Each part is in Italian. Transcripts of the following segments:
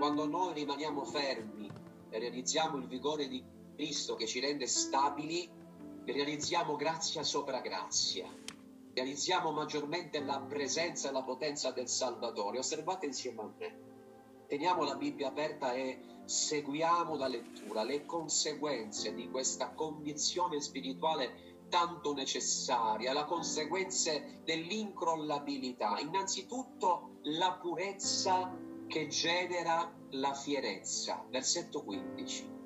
quando noi rimaniamo fermi e realizziamo il vigore di Cristo che ci rende stabili, realizziamo grazia sopra grazia, realizziamo maggiormente la presenza e la potenza del Salvatore. Osservate insieme a me. Teniamo la Bibbia aperta e seguiamo la lettura, le conseguenze di questa condizione spirituale tanto necessaria, le conseguenze dell'incrollabilità. Innanzitutto la purezza che genera la fierezza. Versetto 15.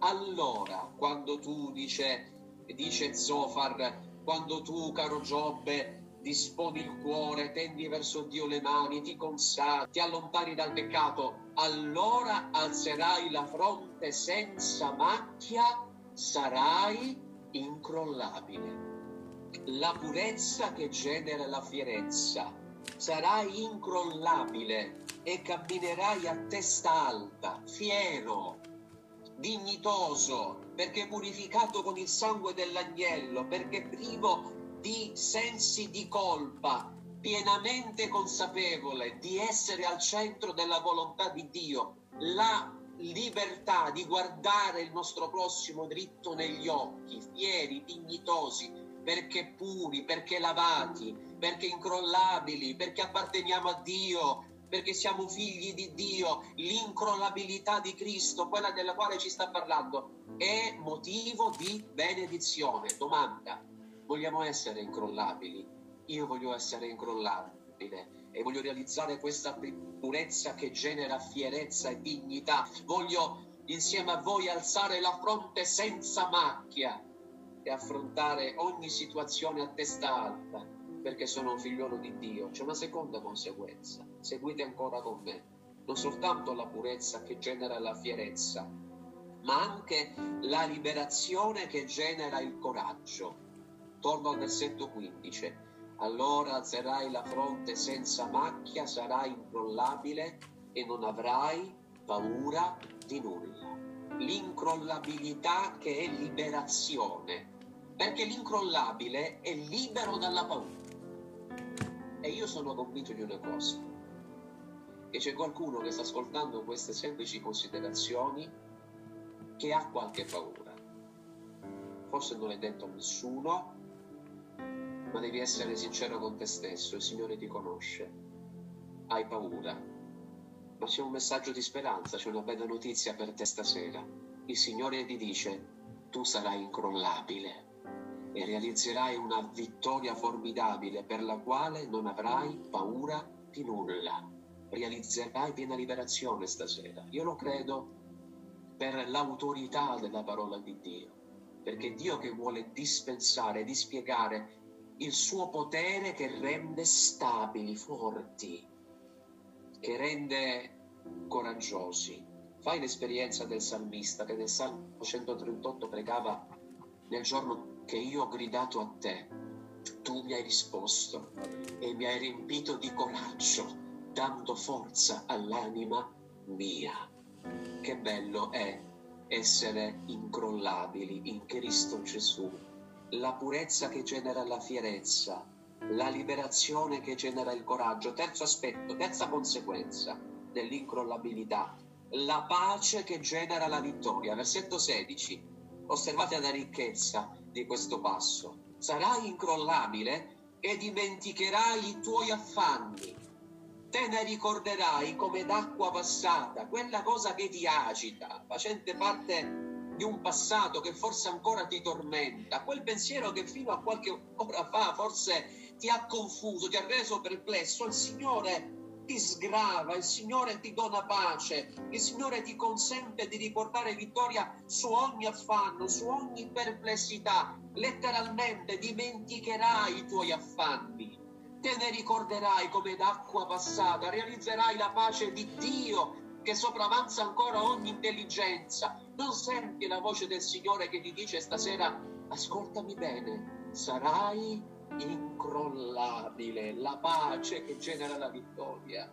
Allora, quando tu dice, dice Zofar, quando tu, caro Giobbe, disponi il cuore, tendi verso Dio le mani, ti consacri, ti allontani dal peccato, allora alzerai la fronte senza macchia, sarai incrollabile. La purezza che genera la fierezza, sarai incrollabile e camminerai a testa alta, fiero, dignitoso, perché purificato con il sangue dell'agnello, perché privo di sensi di colpa, pienamente consapevole di essere al centro della volontà di Dio, la libertà di guardare il nostro prossimo dritto negli occhi, fieri, dignitosi, perché puri, perché lavati, perché incrollabili, perché apparteniamo a Dio, perché siamo figli di Dio, l'incrollabilità di Cristo, quella della quale ci sta parlando, è motivo di benedizione. Domanda, vogliamo essere incrollabili? Io voglio essere incrollabile e voglio realizzare questa purezza che genera fierezza e dignità. Voglio insieme a voi alzare la fronte senza macchia e affrontare ogni situazione a testa alta perché sono un figliolo di Dio, c'è una seconda conseguenza. Seguite ancora con me. Non soltanto la purezza che genera la fierezza, ma anche la liberazione che genera il coraggio. Torno al versetto 15. Allora alzerai la fronte senza macchia, sarai incrollabile e non avrai paura di nulla. L'incrollabilità che è liberazione, perché l'incrollabile è libero dalla paura. E io sono convinto di una cosa, che c'è qualcuno che sta ascoltando queste semplici considerazioni che ha qualche paura. Forse non è detto a nessuno, ma devi essere sincero con te stesso, il Signore ti conosce, hai paura, ma c'è un messaggio di speranza, c'è una bella notizia per te stasera. Il Signore ti dice, tu sarai incrollabile e realizzerai una vittoria formidabile per la quale non avrai paura di nulla. Realizzerai piena liberazione stasera. Io lo credo per l'autorità della parola di Dio, perché Dio che vuole dispensare, dispiegare il suo potere che rende stabili, forti, che rende coraggiosi. Fai l'esperienza del salmista che nel Salmo 138 pregava nel giorno che io ho gridato a te, tu mi hai risposto e mi hai riempito di coraggio, dando forza all'anima mia. Che bello è essere incrollabili in Cristo Gesù, la purezza che genera la fierezza, la liberazione che genera il coraggio. Terzo aspetto, terza conseguenza dell'incrollabilità, la pace che genera la vittoria. Versetto 16. Osservate la ricchezza di questo passo. Sarai incrollabile e dimenticherai i tuoi affanni. Te ne ricorderai come d'acqua passata, quella cosa che ti agita, facente parte di un passato che forse ancora ti tormenta, quel pensiero che fino a qualche ora fa forse ti ha confuso, ti ha reso perplesso. Il Signore ti sgrava, il Signore ti dona pace, il Signore ti consente di riportare vittoria su ogni affanno, su ogni perplessità. Letteralmente dimenticherai i tuoi affanni, te ne ricorderai come d'acqua passata, realizzerai la pace di Dio che sopravanza ancora ogni intelligenza. Non senti la voce del Signore che ti dice stasera, ascoltami bene, sarai incrollabile, la pace che genera la vittoria.